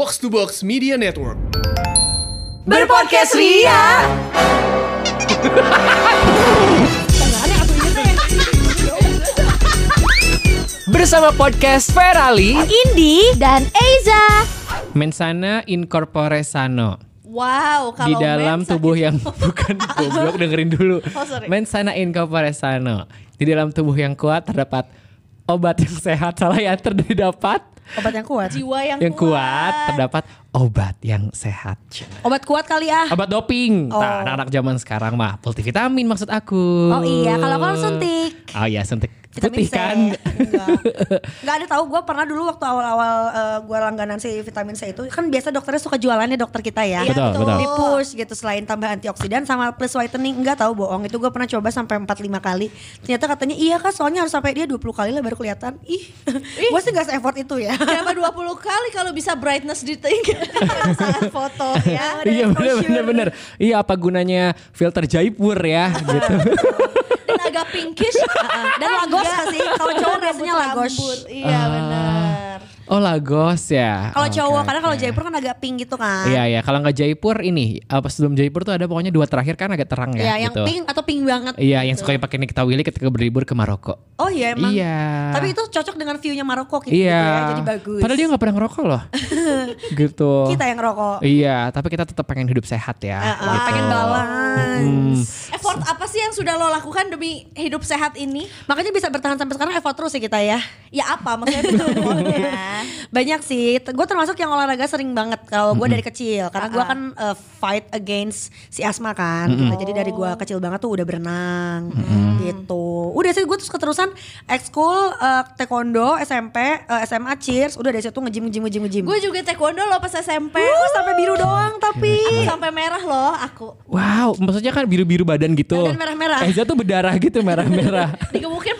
Box to Box Media Network. Berpodcast Ria. Bersama podcast Ferali Indi dan Eiza. Mensana incorpore sano Wow, kalau Di dalam tubuh yang Bukan goblok dengerin dulu Oh, sorry. Mensana incorpore sano Di dalam tubuh yang kuat terdapat Obat yang sehat Salah ya terdapat Obat yang kuat. jiwa yang, Yang kuat Terdapat obat yang sehat Obat kuat kali ah. Obat doping Oh. Nah anak-anak zaman sekarang mah Multivitamin maksud aku Oh iya, kalau kalau suntik. Oh iya suntik Vitamin Putih C. kan Enggak. Enggak ada tahu gue pernah dulu waktu awal-awal eh, gue langganan si vitamin C itu kan biasa dokternya suka jualannya dokter kita ya. Iya, Betul, betul. Di push gitu selain tambah antioksidan sama plus whitening enggak tahu bohong itu gue pernah coba sampai 4 5 kali. Ternyata katanya iya kak soalnya harus sampai dia 20 kali lah baru kelihatan. Ih. gue sih gak se-effort itu ya. Kenapa 20 kali kalau bisa brightness di tinggi saat foto ya. Iya bener bener bener Iya apa gunanya filter Jaipur ya gitu Dan agak pinkish. Dan Lagos gak sih? Kalau cowok biasanya Lagos. Iya benar. Oh Lagos ya. Kalau Oke, cowok karena kalau. Jaipur kan agak pink gitu kan. Iya iya kalau nggak Jaipur ini apa sebelum Jaipur tuh ada pokoknya dua terakhir kan agak terang ya. Iya, yang gitu. pink atau pink banget. Iya yang suka pakai Nikita Willy ketika berlibur ke Maroko. Oh iya emang. Iya. Tapi itu cocok dengan view-nya Maroko gitu, Iya. ya, jadi bagus. Padahal dia nggak pernah ngerokok loh. gitu. kita yang ngerokok. Iya tapi kita tetap pengen hidup sehat ya. Uh, uh, gitu. pengen balance. Effort apa sih yang sudah lo lakukan demi hidup sehat ini? Makanya bisa bertahan sampai sekarang effort terus sih kita ya. Ya apa maksudnya? Banyak sih. Gue termasuk yang olahraga sering banget kalau gue dari kecil karena gue kan uh, fight against si asma kan. gitu. Jadi dari gue kecil banget tuh udah berenang gitu. Udah sih gue terus keterusan ekskul uh, taekwondo SMP uh, SMA cheers. Udah dari situ ngejim ngejim ngejim ngejim. Gue juga taekwondo lo pas SMP. Uh, sampai biru doang tapi. Aku sampai merah loh aku. Wow, maksudnya kan biru-biru badan gitu. Badan merah-merah. Eza tuh berdarah gitu merah-merah.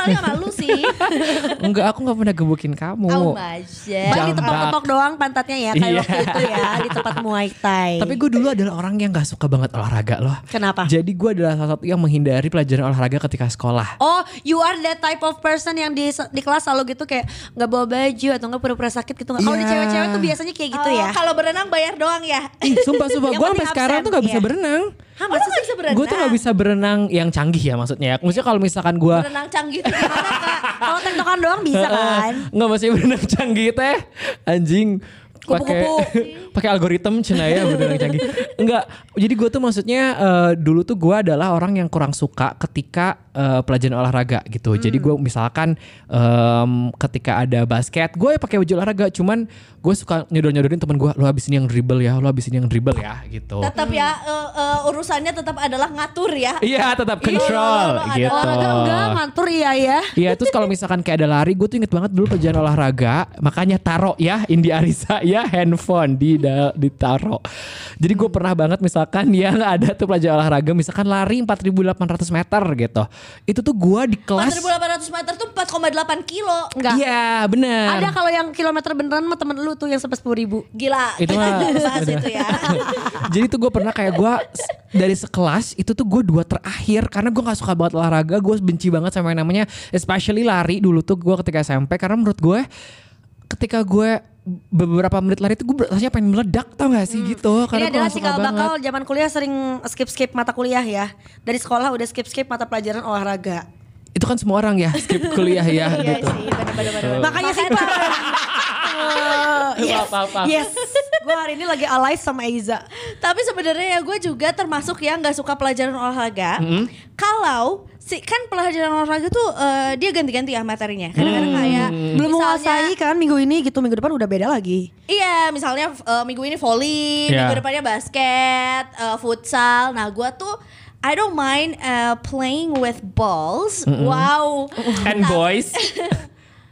Paling sama lu sih. Enggak, aku nggak pernah gebukin kamu. Oh maja. Paling ditepok-tepok doang pantatnya ya kayak Iya. waktu itu ya di tempat Muay Thai. Tapi gue dulu adalah orang yang gak suka banget olahraga loh. Kenapa? Jadi gue adalah salah satu yang menghindari pelajaran olahraga ketika sekolah. Oh, you are that type of person yang di di kelas selalu gitu kayak nggak bawa baju atau nggak pura-pura sakit gitu. Kalau di Iya. cewek-cewek tuh biasanya kayak gitu Oh, ya. Kalau berenang bayar doang ya. Ih, sumpah sumpah gue sampai sekarang tuh gak bisa iya. berenang. Hah, Masa sih? bisa berenang? Gue tuh gak bisa berenang yang canggih ya maksudnya. Maksudnya kalau misalkan gue Berenang canggih tuh gimana kak? Kalau tektokan doang bisa kan? nggak maksudnya berenang canggih teh anjing pakai pakai algoritma cina ya berenang canggih. Enggak jadi gue tuh maksudnya eh, dulu tuh gue adalah orang yang kurang suka ketika eh, pelajaran olahraga gitu. Jadi gue misalkan em, ketika ada basket gue pakai baju olahraga cuman gue suka nyodor nyodorin temen gue lo habis ini yang dribble ya lo habis ini yang dribble ya gitu. Tetap ya eh, eh, urusannya tetap adalah ngatur ya. iya tetap control lo ada gitu. Olahraga enggak ngantur iya ya. Iya terus kalau misalkan kayak ada lari gue tuh inget banget dulu pelajaran olahraga makanya taro ya Indi Arisa ya handphone di da- ditaro. Jadi gue pernah banget misalkan yang ada tuh pelajaran olahraga misalkan lari 4800 meter gitu. Itu tuh gue di kelas 4800 meter tuh 4,8 kilo. Enggak. Iya bener Ada kalau yang kilometer beneran sama temen lu tuh yang sampai sepuluh ribu. Gila. Itu mah- itu ya. Jadi tuh gue pernah kayak gue dari sekelas itu tuh gue dua terakhir karena gue nggak suka banget olahraga gue benci banget sama yang namanya especially lari dulu tuh gue ketika SMP karena menurut gue ketika gue beberapa menit lari itu gue rasanya pengen meledak tau gak sih gitu karena Ini adalah cikal suka bakal banget. zaman kuliah sering skip-skip mata kuliah ya. Dari sekolah udah skip-skip mata pelajaran olahraga. itu kan semua orang ya skip kuliah ya Iya gitu. sih, bener-bener. Makanya sih Pak. Eh, yes, Apa-apa. yes. Gue hari ini lagi alive sama Eiza. Tapi sebenarnya ya gue juga termasuk yang nggak suka pelajaran olahraga. Kalau si kan pelajaran olahraga tuh eh, dia ganti-ganti ya materinya. Kadang-kadang kayak Belum menguasai kan minggu ini gitu, minggu depan udah beda lagi. Iya, misalnya eh, minggu ini volley, Iya. minggu depannya basket, eh, futsal. Nah, gua tuh I don't mind uh, playing with balls. Wow. And boys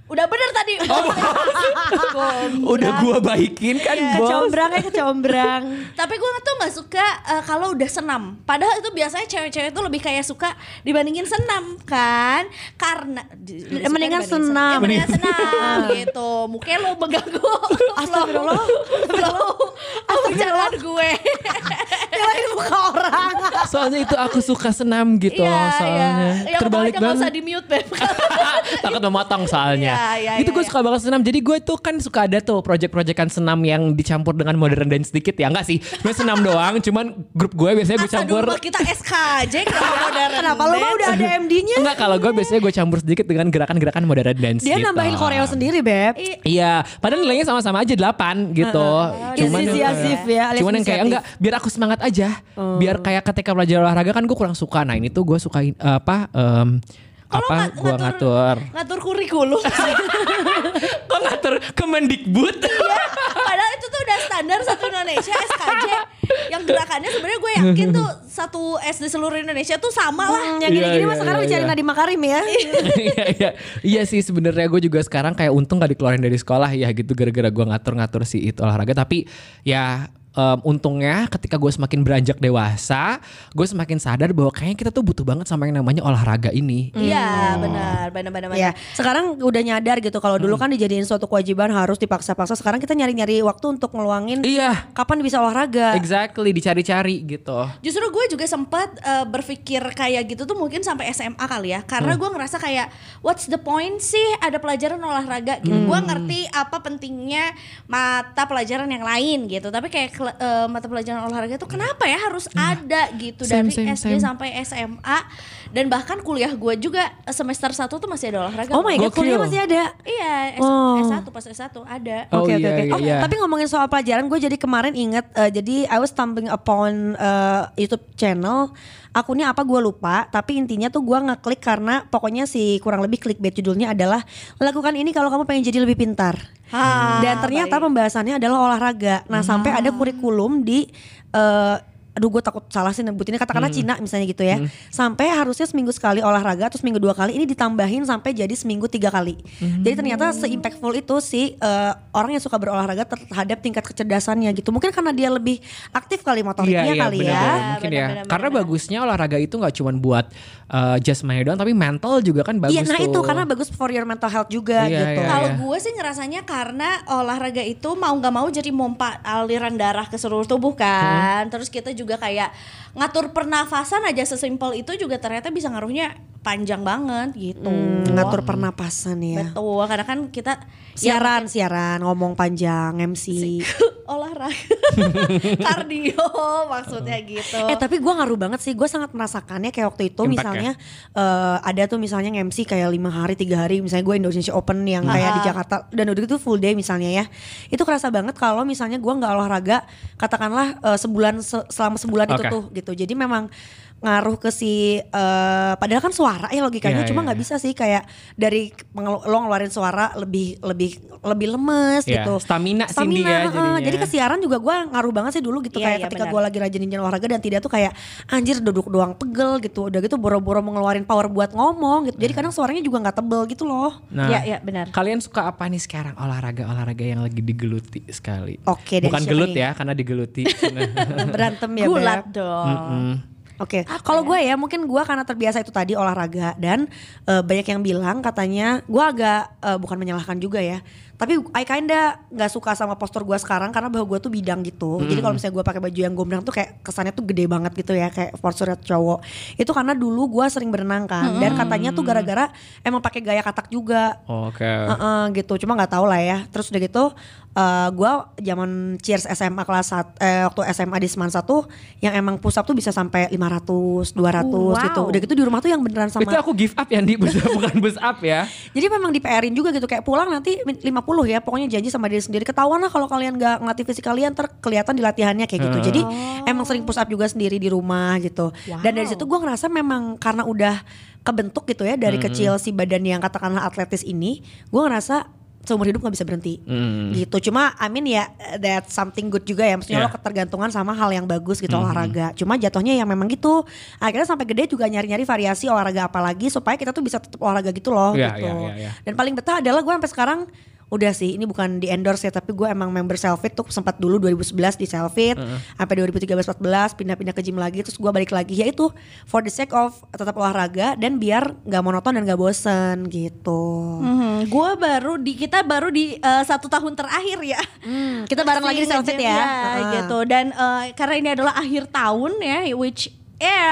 Udah bener tadi. udah gue baikin kan bos. Kecombrang ya kecombrang. Tapi gue tuh nggak suka eh, kalau udah senam. Padahal itu biasanya cewek-cewek tuh lebih kayak suka dibandingin senam kan? Karena Mendingan dibandingin senam. Ya, mendingan senam gitu. Mungkin lo mengganggu. Astagfirullah. Flow jalan gue. Nyalain muka orang. Soalnya itu aku suka senam gitu Iya, soalnya. iya. Ya, Terbalik nggak usah banget. di mute, Beb. Takut memotong soalnya. Iya, iya, itu iya, gue iya. suka banget senam. Jadi gue tuh kan suka ada tuh project-projectan senam yang dicampur dengan modern dance sedikit ya. Enggak sih, gue senam doang. Cuman grup gue biasanya gue campur. dulu kita SKJ kenapa modern Kenapa lu mah udah ada MD-nya? Enggak, kalau gue biasanya gue campur sedikit dengan gerakan-gerakan modern dance Dia gitu. nambahin koreo sendiri, Beb. Iya, padahal nilainya sama-sama aja 8 gitu. Cuman Isi yang asif kayak- ya, Cuman yang kayak enggak biar aku semangat aja. Biar kayak ketika belajar olahraga kan gue kurang suka. Nah, ini tuh gue sukain apa em, Kalau apa ngat- gue ngatur. ngatur kurikulum. Kok ngatur Kemendikbud? Iya, padahal itu tuh udah standar satu Indonesia SKJ yang gerakannya sebenarnya gue yakin tuh satu SD seluruh Indonesia tuh sama lah. Hmm, yang gini-gini Iya, mah iya, sekarang iya, dicari iya. Nadiem Makarim ya. Iya iya iya sih sebenarnya gue juga sekarang kayak untung gak dikeluarin dari sekolah ya gitu gara-gara gue ngatur-ngatur si itu olahraga tapi ya em, untungnya ketika gue semakin beranjak dewasa gue semakin sadar bahwa kayaknya kita tuh butuh banget sama yang namanya olahraga ini Iya, benar, benar, benar, Ya, benar. sekarang udah nyadar gitu kalau dulu kan dijadiin suatu kewajiban harus dipaksa-paksa. Sekarang kita nyari-nyari waktu untuk ngeluangin iya kapan bisa olahraga. exactly dicari-cari gitu Justru gue juga sempat eh, berpikir kayak gitu tuh mungkin sampai SMA kali ya. Karena gue ngerasa kayak what's the point sih ada pelajaran olahraga gitu. Gue ngerti apa pentingnya mata pelajaran yang lain gitu. Tapi kayak eh, mata pelajaran olahraga tuh kenapa ya harus ada gitu Same, dari same, SD same. sampai SMA dan bahkan kuliah gue juga semester 1 tuh masih ada olahraga. Oh my god, Gokil. kuliah masih ada. Iya, S- Oh. S1 pas S1 ada. Oh, Oke oke iya, oke. Oh, tapi ngomongin soal pelajaran, gue jadi kemarin inget. eh, jadi I was stumbling upon eh, YouTube channel. Akunnya apa gue lupa. Tapi intinya tuh gue ngeklik karena pokoknya si kurang lebih clickbait judulnya adalah lakukan ini kalau kamu pengen jadi lebih pintar. Ha, Dan ternyata baik. pembahasannya adalah olahraga. Nah sampai ada kurikulum di eh, aduh gue takut salah sih nyebutinnya katakanlah Cina misalnya gitu ya sampai harusnya seminggu sekali olahraga terus seminggu dua kali ini ditambahin sampai jadi seminggu tiga kali jadi ternyata se-impactful itu si eh, orang yang suka berolahraga terhadap tingkat kecerdasannya gitu mungkin karena dia lebih aktif kali motoriknya kali ya benar-benar. mungkin Benar, ya benar, karena benar. bagusnya olahraga itu nggak cuma buat uh, jasmani doang tapi mental juga kan bagus Iya, nah tuh. itu karena bagus for your mental health juga Iya, gitu. iya, Kalau iya. gue sih ngerasanya karena olahraga itu mau nggak mau jadi mompa aliran darah ke seluruh tubuh kan. Terus kita juga kayak ngatur pernafasan aja sesimpel itu juga ternyata bisa ngaruhnya panjang banget gitu. Hmm, ngatur pernapasan ya. Betul, karena kan kita Siaran, siaran, ngomong panjang, MC. olahraga kardio maksudnya gitu. Eh tapi gue ngaruh banget sih, gue sangat merasakannya kayak waktu itu Impact misalnya eh, ada tuh misalnya MC kayak lima hari tiga hari. Misalnya gue Indonesia Open yang kayak di Jakarta. Dan udah gitu full day misalnya ya. Itu kerasa banget kalau misalnya gue nggak olahraga katakanlah eh, sebulan se- selama sebulan itu Oke. tuh gitu. Jadi memang ngaruh ke si eh, padahal kan suara ya logikanya Iya, cuma iya, nggak iya. bisa sih kayak dari lo ngeluarin suara lebih lebih lebih lemes Iya, gitu stamina ya heeh. jadinya. jadi kesiaran juga gue ngaruh banget sih dulu gitu Iya, kayak iya, ketika gue lagi rajinin jalan olahraga dan tidak tuh kayak anjir duduk doang pegel gitu udah gitu boro-boro mau ngeluarin power buat ngomong gitu jadi kadang suaranya juga nggak tebel gitu loh Nah, Iya, iya, benar. Kalian suka apa nih sekarang olahraga-olahraga yang lagi digeluti sekali? Oke deh, Bukan gelut ya, karena digeluti. berantem ya Gulat dong. Mm-mm. Oke, kalau gue ya mungkin gue karena terbiasa itu tadi olahraga dan eh, banyak yang bilang katanya gue agak eh, bukan menyalahkan juga ya, tapi I kinda nggak suka sama postur gue sekarang karena bahwa gue tuh bidang gitu. Jadi kalau misalnya gue pakai baju yang gombrang tuh kayak kesannya tuh gede banget gitu ya kayak posturnya cowok. Itu karena dulu gue sering berenang kan dan katanya tuh gara-gara emang pakai gaya katak juga. Oke. Heeh, gitu cuma nggak tahu lah ya terus udah gitu eh gue zaman cheers SMA kelas 1 eh, waktu SMA di Seman 1 yang emang push up tuh bisa sampai 500 200 Wow. gitu. Udah gitu di rumah tuh yang beneran sama Itu aku give up ya, Di, bukan bus up ya. jadi memang di PR-in juga gitu. Kayak pulang nanti 50 ya pokoknya janji sama diri sendiri. Ketahuan lah kalau kalian nggak ngelatih fisik kalian ter kelihatan di latihannya kayak gitu. Jadi emang sering push up juga sendiri di rumah gitu. Dan dari situ gue ngerasa memang karena udah kebentuk gitu ya dari kecil si badan yang katakanlah atletis ini gue ngerasa seumur hidup nggak bisa berhenti. Hmm. gitu. Cuma I mean ya that something good juga ya. Maksudnya Yeah. lo ketergantungan sama hal yang bagus gitu olahraga. Cuma jatuhnya yang memang gitu. Akhirnya sampai gede juga nyari-nyari variasi olahraga apa lagi supaya kita tuh bisa tetap olahraga gitu loh Iya, gitu. iya, iya, iya. dan paling betah adalah gue sampai sekarang udah sih ini bukan di endorse ya tapi gue emang member Selfit tuh sempat dulu 2011 di Selfit sampai 2013 14 pindah-pindah ke gym lagi terus gue balik lagi ya itu for the sake of tetap olahraga dan biar nggak monoton dan nggak bosen gitu Mhm, gue baru di kita baru di eh, satu tahun terakhir ya. kita bareng lagi di Selfit ya ya, Heeh. gitu. Dan eh, karena ini adalah akhir tahun ya, which eh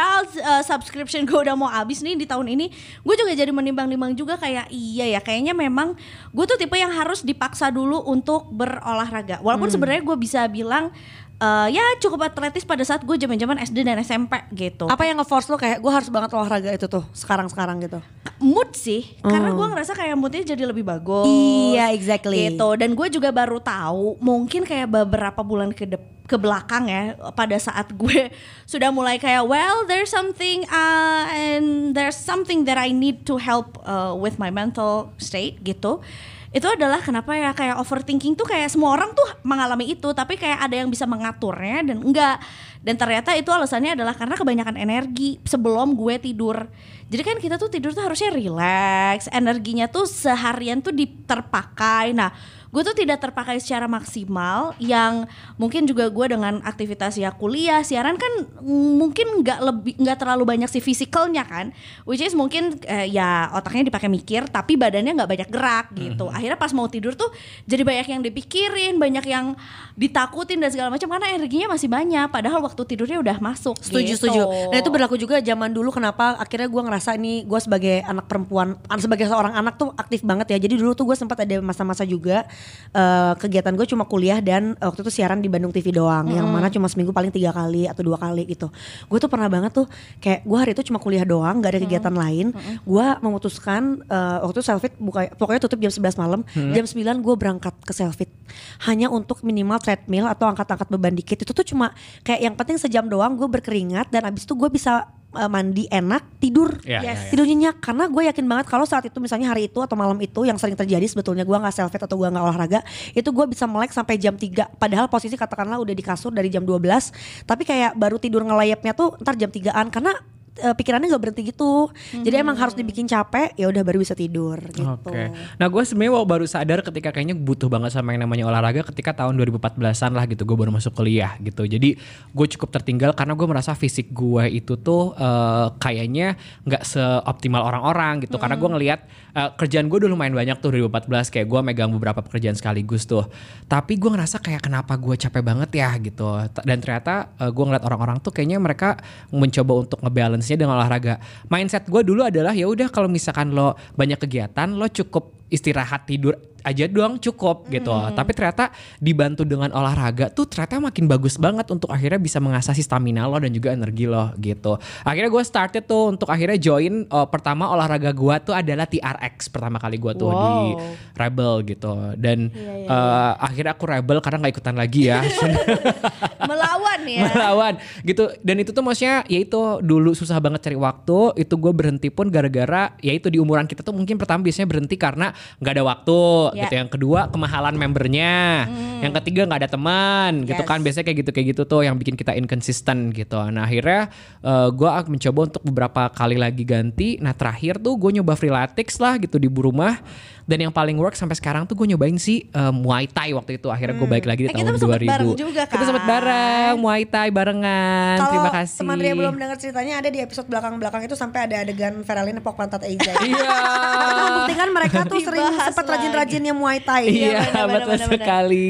uh, subscription gue udah mau habis nih di tahun ini gue juga jadi menimbang-nimbang juga kayak iya ya kayaknya memang gue tuh tipe yang harus dipaksa dulu untuk berolahraga walaupun Hmm. sebenarnya gue bisa bilang eh, ya cukup atletis pada saat gue zaman-zaman SD dan SMP gitu Apa yang nge-force lo kayak gue harus banget olahraga itu tuh sekarang-sekarang gitu. mood sih karena gue ngerasa kayak moodnya jadi lebih bagus Hmm. Iya, exactly. gitu dan gue juga baru tahu mungkin kayak beberapa bulan ke dep- ke belakang ya pada saat gue sudah mulai kayak well there's something uh, and there's something that I need to help uh, with my mental state gitu. Itu adalah kenapa ya kayak overthinking tuh kayak semua orang tuh mengalami itu tapi kayak ada yang bisa mengaturnya dan enggak. Dan ternyata itu alasannya adalah karena kebanyakan energi sebelum gue tidur. Jadi kan kita tuh tidur tuh harusnya relax energinya tuh seharian tuh diterpakai. Nah gue tuh tidak terpakai secara maksimal yang mungkin juga gue dengan aktivitas ya kuliah siaran kan mungkin nggak lebih nggak terlalu banyak sih fisikalnya kan which is mungkin eh, ya otaknya dipakai mikir tapi badannya nggak banyak gerak gitu akhirnya pas mau tidur tuh jadi banyak yang dipikirin banyak yang ditakutin dan segala macam karena energinya masih banyak padahal waktu tidurnya udah masuk Setuju gitu. setuju. Nah itu berlaku juga zaman dulu kenapa akhirnya gue ngerasa ini gue sebagai anak perempuan, an- sebagai seorang anak tuh aktif banget ya. Jadi dulu tuh gue sempat ada masa-masa juga eh, kegiatan gue cuma kuliah dan waktu itu siaran di Bandung TV doang, yang mana cuma seminggu paling tiga kali atau dua kali gitu. Gue tuh pernah banget tuh kayak gue hari itu cuma kuliah doang, gak ada kegiatan lain. Gue memutuskan eh, waktu itu selfie buka, pokoknya tutup jam 11 malam, jam 9 gue berangkat ke selfie. Hanya untuk minimal treadmill atau angkat-angkat beban dikit. Itu tuh cuma kayak yang penting sejam doang gue berkeringat dan abis itu gue bisa uh, mandi enak tidur. Iya, iya, iya. tidur nyenyak karena gue yakin banget kalau saat itu misalnya hari itu atau malam itu yang sering terjadi sebetulnya gue nggak selfie atau gue nggak olahraga itu gue bisa melek sampai jam 3 padahal posisi katakanlah udah di kasur dari jam 12 tapi kayak baru tidur ngelayapnya tuh ntar jam 3an karena uh, pikirannya nggak berhenti gitu jadi emang harus dibikin capek ya udah baru bisa tidur gitu Oke. Nah gue sebenarnya baru sadar ketika kayaknya butuh banget sama yang namanya olahraga ketika tahun 2014-an lah gitu gue baru masuk kuliah gitu. Jadi gue cukup tertinggal karena gue merasa fisik gue itu tuh eh, kayaknya nggak seoptimal orang-orang gitu. Karena gue ngelihat eh, kerjaan gue dulu lumayan banyak tuh 2014 kayak gue megang beberapa pekerjaan sekaligus tuh. Tapi gue ngerasa kayak kenapa gue capek banget ya gitu. Dan ternyata eh, gue ngeliat orang-orang tuh kayaknya mereka mencoba untuk ngebalance-nya dengan olahraga. Mindset gue dulu adalah ya udah kalau misalkan lo banyak kegiatan lo cukup istirahat tidur aja doang cukup gitu. Tapi ternyata dibantu dengan olahraga tuh ternyata makin bagus banget untuk akhirnya bisa mengasah stamina lo dan juga energi lo gitu. Akhirnya gue started tuh untuk akhirnya join uh, pertama olahraga gue tuh adalah TRX pertama kali gue tuh di Wow. Rebel gitu. Dan Iya, iya, uh, akhirnya aku Rebel karena nggak ikutan lagi ya. melawan ya melawan gitu dan itu tuh maksudnya ya itu dulu susah banget cari waktu itu gue berhenti pun gara-gara ya itu di umuran kita tuh mungkin pertama biasanya berhenti karena nggak ada waktu Ya. gitu yang kedua kemahalan membernya. Yang ketiga nggak ada teman gitu Yes. kan. Biasanya kayak gitu kayak gitu tuh yang bikin kita inconsistent gitu. Nah akhirnya gue mencoba untuk beberapa kali lagi ganti. Nah terakhir tuh gue nyoba freeletics lah gitu di rumah dan yang paling work sampai sekarang tuh gue nyobain sih eh, Muay Thai waktu itu akhirnya gue balik lagi di Eh, kita tahun sempet 2000 bareng juga kita sempat kan? bareng Muay Thai barengan. Kalau Terima kasih. teman Ria belum dengar ceritanya ada di episode belakang-belakang itu sampai ada adegan Feralin nepok pantat Eiza. Iya. Membuktikan mereka tuh sering sempat lagi. rajin-rajinnya Muay Thai. Iya, benar, benar, betul sekali.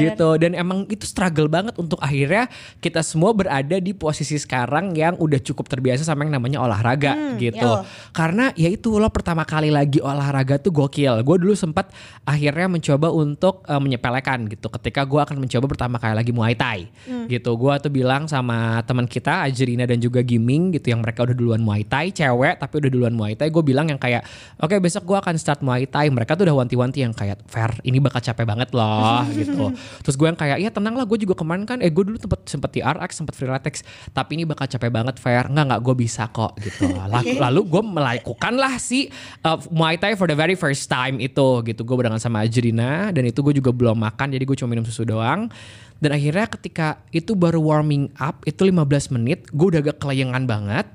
Gitu dan emang itu struggle banget untuk akhirnya kita semua berada di posisi sekarang yang udah cukup terbiasa sama yang namanya olahraga gitu. iya. Karena ya itu lo pertama kali lagi olahraga tuh gokil. Gue dulu sempat akhirnya mencoba untuk eh, menyepelekan gitu ketika gue akan mencoba pertama kali lagi Muay Thai gitu. Gue tuh bilang sama teman kita Ajrina dan juga Giming gitu yang mereka udah duluan Muay Thai, cewek tapi udah duluan Muay Thai. Gue bilang yang kayak oke besok gue akan start Muay Thai. Mereka tuh udah wanti-wanti yang kayak fair ini bakal capek banget loh gitu. Terus gue yang kayak ya tenang lah gue juga kemarin kan eh gue dulu tempat sempet di RX sempet freeletics tapi ini bakal capek banget fair nggak nggak gue bisa kok gitu lalu, lalu gue melakukan lah si uh, Muay Thai for the very first time itu gitu. Gue barengan sama Ajrina dan itu gue juga belum makan jadi gue cuma minum susu doang. Dan akhirnya ketika itu baru warming up itu 15 menit gue udah agak kelayangan banget.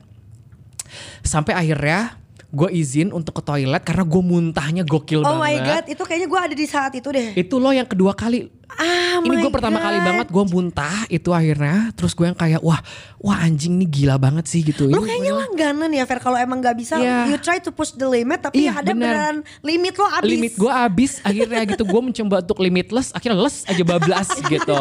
Sampai akhirnya gue izin untuk ke toilet karena gue muntahnya gokil Oh my banget god, itu kayaknya gue ada di saat itu deh. itu lo yang kedua kali Ah ini my gue pertama kali banget gue muntah itu akhirnya terus gue yang kayak wah wah anjing nih gila banget sih gitu Ini kayaknya langganan ya Fer kalau emang gak bisa Iya. you try to push the limit tapi Iya, ada benar. beneran limit lo abis. limit gue abis akhirnya gitu gue mencoba untuk limitless akhirnya les aja bablas gitu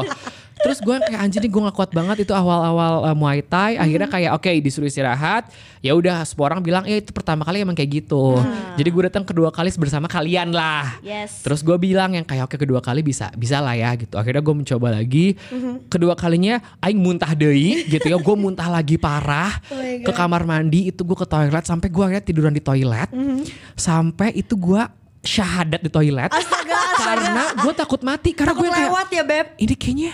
terus gue kayak anjir nih gue gak kuat banget itu awal-awal uh, Muay Thai. Akhirnya kayak oke disuruh istirahat. Ya udah semua orang bilang ya itu pertama kali emang kayak gitu. Jadi gue datang kedua kali bersama kalian lah. Yes. terus gue bilang yang kayak oke kedua kali bisa bisa lah ya gitu. Akhirnya gue mencoba lagi. Kedua kalinya aing muntah deui gitu ya. Gue muntah lagi parah ke kamar mandi itu gue ke toilet sampai gue akhirnya tiduran di toilet. Sampai itu gue syahadat di toilet. Astaga, astaga. karena gue takut mati karena gue kayak lewat ya beb. ini kayaknya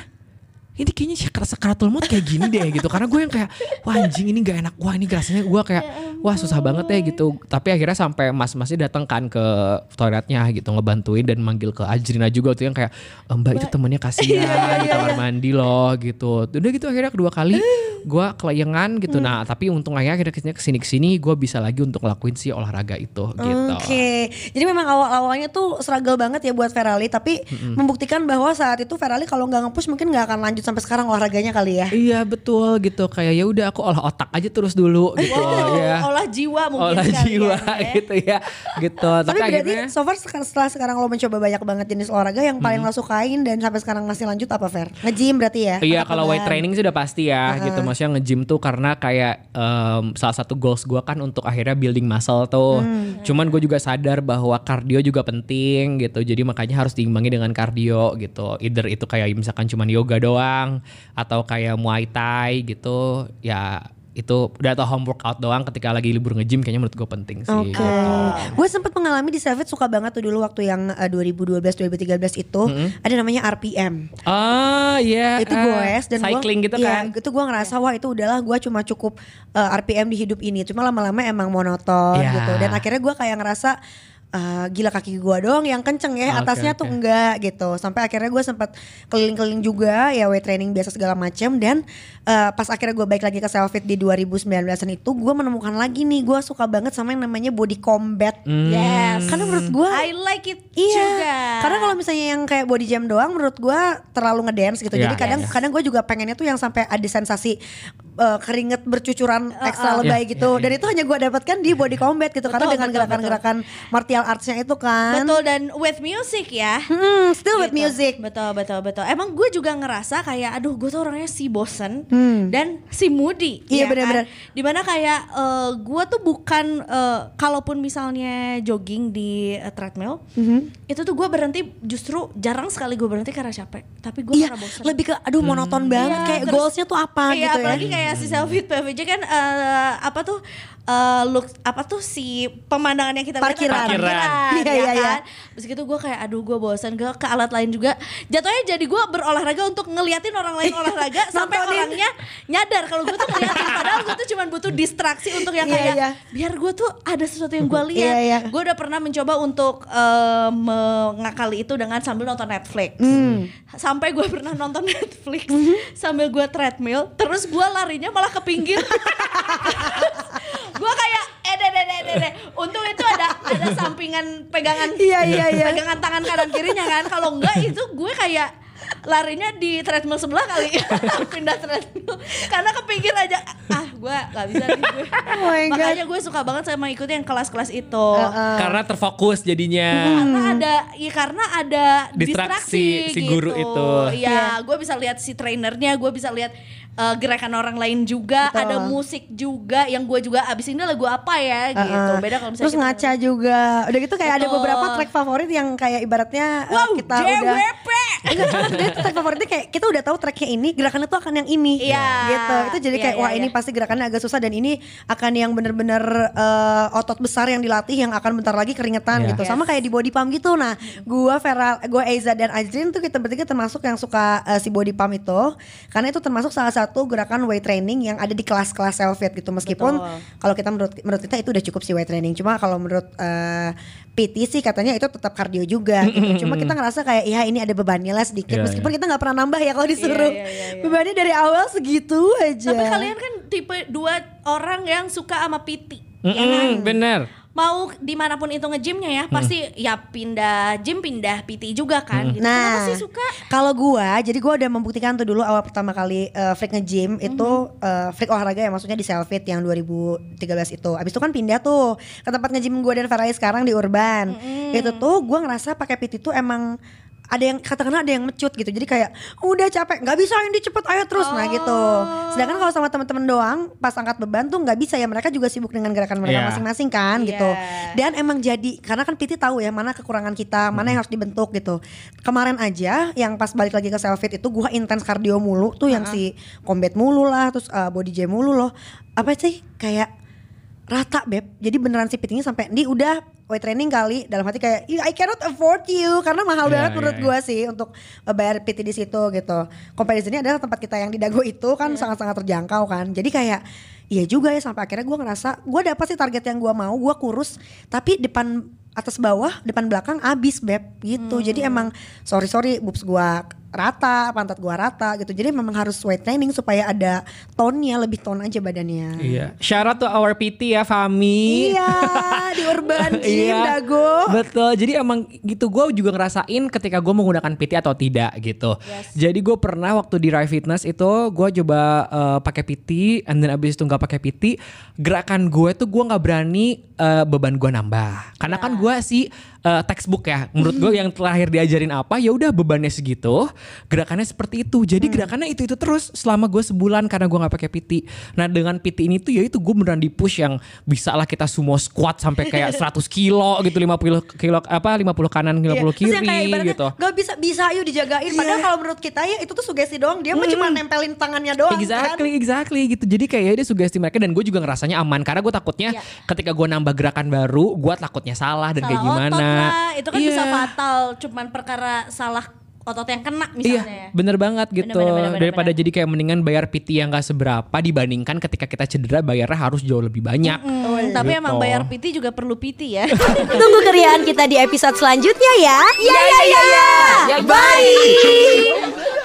ini kayaknya sakar sakaratul maut kayak gini deh gitu. Karena gue yang kayak wah anjing ini gak enak. Wah ini rasanya gue kayak wah susah banget ya gitu. Tapi akhirnya sampai mas-masnya datang kan ke toiletnya gitu ngebantuin dan manggil ke Ajrina juga tuh yang kayak "Eh, mbak itu temennya kasihan di kamar mandi loh gitu. Udah gitu akhirnya kedua kali gue kelayangan gitu. Nah tapi untung aja akhirnya ke sini ke sini gue bisa lagi untuk ngelakuin si olahraga itu gitu. Oke, jadi memang awal-awalnya tuh struggle banget ya buat Ferali, tapi membuktikan bahwa saat itu Ferali kalau nggak nge-push mungkin nggak akan lanjut sampai sekarang olahraganya kali ya. Iya betul gitu. Kayak ya udah aku olah otak aja terus dulu gitu. Wow, ya. olah jiwa mungkin olah sekalian jiwa ya. gitu ya. Gitu. Tapi tapi, berarti akhirnya so far setelah sekarang lo mencoba banyak banget jenis olahraga yang paling lo sukain dan sampai sekarang masih lanjut apa Fer? Nge-gym berarti ya? Iya kalau weight training sih udah pasti ya gitu. Maksudnya nge-gym tuh karena kayak em, salah satu goals gue kan untuk akhirnya building muscle tuh. Cuman gue juga sadar bahwa kardio juga penting gitu. Jadi makanya harus diimbangi dengan kardio gitu. Either itu kayak misalkan cuman yoga doang atau kayak muay thai gitu ya itu udah atau home workout doang ketika lagi libur nge-gym kayaknya menurut gue penting sih Oke, gitu. gue sempat mengalami di Savage suka banget tuh dulu waktu yang eh, 2012-2013 itu ada namanya RPM. Ah iya. itu ah, goes dan gua- cycling gitu iya, kan. itu gue ngerasa wah itu udahlah gue cuma cukup eh, RPM di hidup ini cuma lama-lama emang monoton Iya. gitu dan akhirnya gue kayak ngerasa eh, gila kaki gue doang yang kenceng ya atasnya tuh oke. enggak gitu sampai akhirnya gue sempat keliling-keliling juga ya weight training biasa segala macam dan eh, pas akhirnya gue balik lagi ke selfie di 2019an itu gue menemukan lagi nih gue suka banget sama yang namanya body combat Hmm. Yes. karena menurut gue I like it Iya, juga. karena kalau misalnya yang kayak body jam doang, menurut gua terlalu ngedance gitu. Iya, Jadi kadang iya. kadang gue juga pengennya tuh yang sampai ada sensasi uh, keringet bercucuran ekstra lebay Iya, gitu. iya, Dan itu hanya gue dapatkan di body combat gitu. karena Betul, dengan betul, gerakan-gerakan martial artsnya itu kan. Betul dan with music ya. Hmm, still with Gitu. music. Betul betul betul. Emang gue juga ngerasa kayak aduh gue tuh orangnya si bosen dan si moody. Hmm. Iya, ya benar-benar. Kan? Di mana kayak eh, gue tuh bukan eh, kalaupun misalnya jogging di eh, treadmill, Mhm. itu tuh gue berhenti justru jarang sekali gue berhenti karena capek. Tapi gue Iya, karena bosen. lebih ke aduh monoton banget Iya, kayak terus- goalsnya tuh apa Iya, gitu apalagi ya. kayak si selfie PVJ kan eh, apa tuh eh, look apa tuh si pemandangan yang kita lihat Parkiran. adalah Parkiran. parkiran, Iya, ya iya, iya. kan? Terus gitu gue kayak aduh gue bosan gue ke alat lain juga. Jatuhnya jadi gue berolahraga untuk ngeliatin orang lain olahraga sampai orangnya nyadar kalau gue tuh ngeliatin padahal gue tuh cuma butuh distraksi untuk yang Iya, kayak iya. biar gue tuh ada sesuatu yang gue lihat. Iya, iya. Gue udah pernah mencoba untuk eh, mengakali itu dengan sambil nonton Netflix. Hmm. Sampai gue pernah nonton Netflix sambil gue treadmill, terus gue larinya malah ke pinggir. gue kayak eh deh deh deh deh, deh. Untung itu ada ada sampingan pegangan Iya, iya, iya. pegangan tangan kanan kirinya kan. Kalau enggak itu gue kayak larinya di treadmill sebelah kali pindah treadmill karena ke pinggir aja ah gue nggak bisa nih gue Oh my God. makanya gue suka banget sama ikutin yang kelas-kelas itu Karena terfokus jadinya. karena ada ya karena ada Distraksi distraksi, si guru gitu. itu. Iya, gue bisa lihat si trainernya, gue bisa lihat eh, gerakan orang lain juga, Betul. ada musik juga yang gue juga abis ini lagu apa ya gitu. Uh-uh. Beda kalau misalnya Terus kita- ngaca juga. Udah gitu kayak ada Betul. beberapa track favorit yang kayak ibaratnya uh, Wow, kita udah JWP. Enggak, karena sebenarnya track favoritnya kayak kita udah tahu tracknya ini gerakannya tuh akan yang ini Iya. gitu itu jadi Iya, kayak iya, wah ini iya. pasti gerakannya agak susah dan ini akan yang bener-bener eh, otot besar yang dilatih yang akan bentar lagi keringetan Iya. gitu sama kayak di body pump gitu nah gua Feral gua Eiza dan Ajrin tuh kita bertiga termasuk yang suka eh, si body pump itu karena itu termasuk salah satu gerakan weight training yang ada di kelas-kelas self-fit gitu meskipun kalau kita menurut menurut kita itu udah cukup sih weight training cuma kalau menurut eh, PT sih katanya itu tetap kardio juga gitu. cuma kita ngerasa kayak ya ini ada bebannya lah sedikit Iya, meskipun kita nggak pernah nambah ya kalau disuruh Iya, iya, iya, iya. bebannya dari awal segitu aja Tapi kalian kan tipe dua orang yang suka sama PT. ya kan? Bener. Mau di mana pun itu nge-gymnya ya, pasti ya pindah gym pindah PT juga kan. Gitu. Nah, Kenapa sih suka? kalau gua, jadi gua udah membuktikan tuh dulu awal pertama kali uh, freak nge-gym itu Mhm. uh, freak olahraga ya maksudnya di Selfit yang 2013 itu. Abis itu kan pindah tuh ke tempat nge-gym gua dan Farai sekarang di Urban. Mhm. Itu tuh gua ngerasa pakai PT tuh emang ada yang katakanlah ada yang mecut gitu. Jadi kayak udah capek nggak bisa ini cepet ayo terus. Nah gitu. Sedangkan kalau sama teman-teman doang pas angkat beban tuh nggak bisa ya. Mereka juga sibuk dengan gerakan mereka Iya. masing-masing kan Iya. gitu. Dan emang jadi karena kan PT tahu ya mana kekurangan kita mana yang harus dibentuk gitu. Kemarin aja yang pas balik lagi ke self fit itu gua intens kardio mulu tuh yang si combat mulu lah terus uh, body jam mulu loh. Apa sih kayak rata beb. Jadi beneran si PT ini sampai di udah weight training kali. Dalam hati kayak "Ih, I cannot afford you. Karena mahal Iya, banget iya, menurut iya. gua sih untuk uh, bayar PT di situ gitu. Comparison ini adalah tempat kita yang di Dago itu kan sangat-sangat terjangkau kan. Jadi kayak iya juga ya sampai akhirnya gua ngerasa gua dapat sih target yang gua mau gua kurus tapi depan atas bawah depan belakang abis beb gitu. Jadi emang sorry sorry boobs gua rata pantat gua rata gitu jadi memang harus weight training supaya ada tonnya lebih ton aja badannya Iya. Out to our PT ya Fami. Iya di Urban Gym Iya, Dago. Betul. Jadi emang gitu gue juga ngerasain ketika gue menggunakan PT atau tidak gitu. Jadi gue pernah waktu di Rai Fitness itu gue coba eh, pakai PT, and then abis itu nggak pakai PT, gerakan gue tuh gue nggak berani eh, beban gue nambah. Karena kan gue sih eh, textbook ya. Menurut gue yang terakhir diajarin apa ya udah bebannya segitu, gerakannya seperti itu. Jadi gerakannya itu itu terus selama gue sebulan karena gue nggak pakai PT. Nah dengan PT ini tuh ya itu gue beneran di push yang bisa lah kita sumo squat sampai kayak 100 kilo gitu 50 kilo apa 50 kanan 50 Iya. Terus kiri kayak gitu. Gak bisa bisa yuk dijagain. Padahal kalau menurut kita ya itu tuh sugesti doang. Dia mah cuma nempelin tangannya doang Exactly, kan. exactly gitu. Jadi kayak dia sugesti mereka dan gue juga ngerasanya aman karena gue takutnya Iya. ketika gue nambah gerakan baru, gue takutnya salah dan kayak salah gimana. otot lah itu kan bisa Iya. fatal cuman perkara salah otot yang kena Iya, misalnya bener banget gitu. Bener, bener, bener, Daripada bener. jadi kayak mendingan bayar PT yang gak seberapa dibandingkan ketika kita cedera bayarnya harus jauh lebih banyak. Hmm, tapi Gitu. emang bayar PT juga perlu PT ya Tunggu keriaan kita di episode selanjutnya ya. Ya ya ya. ya. Bye.